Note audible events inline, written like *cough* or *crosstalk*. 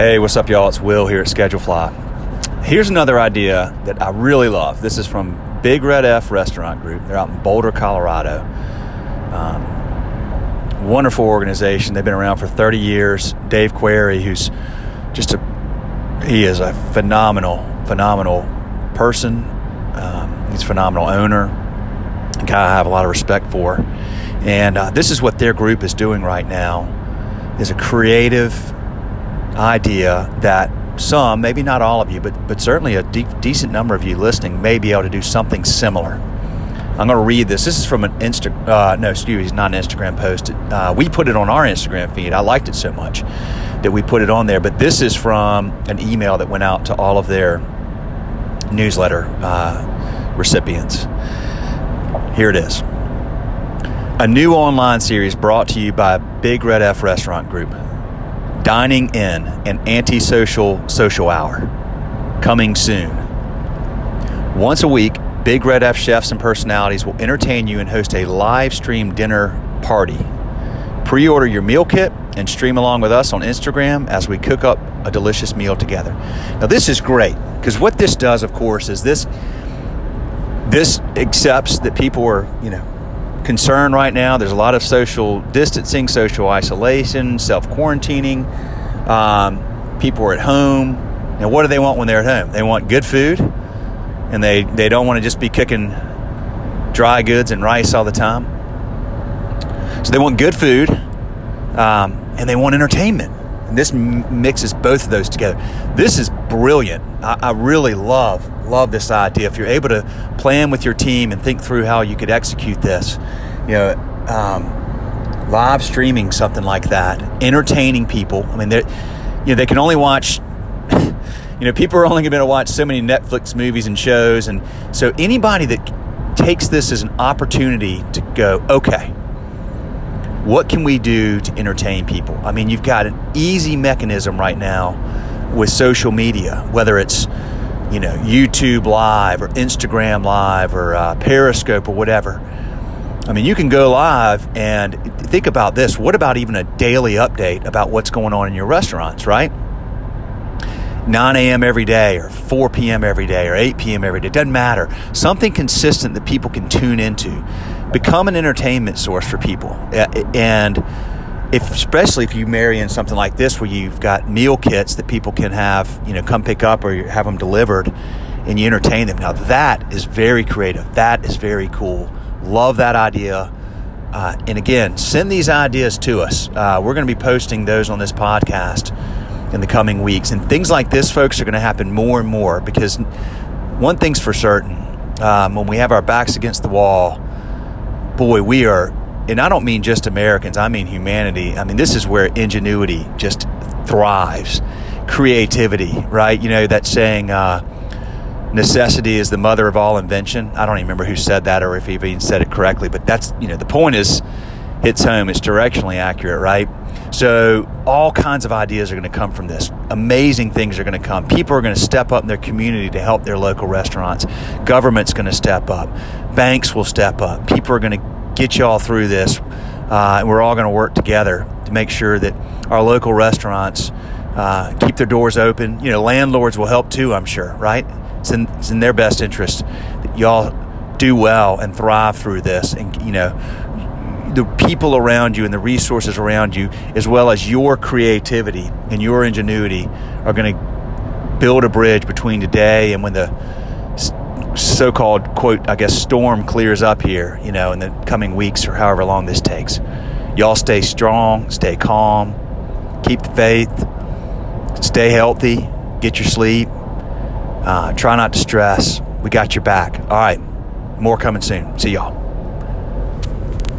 Hey, what's up, y'all? It's Will here at Schedulefly. Here's another idea that I really love. This is from Big Red F Restaurant Group. They're out in Boulder, Colorado. Um, wonderful organization. They've been around for 30 years. Dave Query, who's just a he is a phenomenal, phenomenal person. Um, he's a phenomenal owner. A guy I have a lot of respect for. And uh, this is what their group is doing right now: is a creative idea that some, maybe not all of you, but but certainly a de- decent number of you listening may be able to do something similar. I'm going to read this. This is from an Insta. Uh, no, excuse me, not an Instagram post. Uh, we put it on our Instagram feed. I liked it so much that we put it on there. But this is from an email that went out to all of their newsletter uh, recipients. Here it is. A new online series brought to you by Big Red F Restaurant Group. Dining in an antisocial social hour. Coming soon. Once a week, Big Red F chefs and personalities will entertain you and host a live stream dinner party. Pre order your meal kit and stream along with us on Instagram as we cook up a delicious meal together. Now, this is great because what this does, of course, is this this accepts that people are, you know, concerned right now. There's a lot of social distancing, social isolation, self quarantining. Um, people are at home. Now, what do they want when they're at home? They want good food, and they, they don't want to just be cooking dry goods and rice all the time. So they want good food, um, and they want entertainment. And this m- mixes both of those together. This is brilliant. I, I really love love this idea. If you're able to plan with your team and think through how you could execute this, you know, um, live streaming something like that, entertaining people. I mean, they you know they can only watch. *laughs* You know, people are only going to watch so many Netflix movies and shows, and so anybody that takes this as an opportunity to go, okay, what can we do to entertain people? I mean, you've got an easy mechanism right now with social media, whether it's you know YouTube Live or Instagram Live or uh, Periscope or whatever. I mean, you can go live and think about this. What about even a daily update about what's going on in your restaurants, right? 9 a.m. every day, or 4 p.m. every day, or 8 p.m. every day. Doesn't matter. Something consistent that people can tune into. Become an entertainment source for people. And if, especially if you marry in something like this where you've got meal kits that people can have, you know, come pick up or have them delivered and you entertain them. Now, that is very creative. That is very cool. Love that idea. Uh, and again, send these ideas to us. Uh, we're going to be posting those on this podcast in the coming weeks. And things like this, folks, are going to happen more and more because one thing's for certain um, when we have our backs against the wall, boy, we are, and I don't mean just Americans, I mean humanity. I mean, this is where ingenuity just thrives, creativity, right? You know, that saying, uh, necessity is the mother of all invention. I don't even remember who said that or if he even said it correctly, but that's, you know, the point is, hits home. It's directionally accurate, right? So, all kinds of ideas are going to come from this. Amazing things are going to come. People are going to step up in their community to help their local restaurants. Government's going to step up. Banks will step up. People are going to get you all through this. Uh, and we're all going to work together to make sure that our local restaurants uh, keep their doors open. You know, landlords will help too, I'm sure, right? It's in, it's in their best interest that y'all do well and thrive through this and, you know, the people around you and the resources around you, as well as your creativity and your ingenuity, are going to build a bridge between today and when the so-called quote, I guess, storm clears up here, you know, in the coming weeks or however long this takes. Y'all stay strong, stay calm, keep the faith, stay healthy, get your sleep, uh, try not to stress. We got your back. All right, more coming soon. See y'all.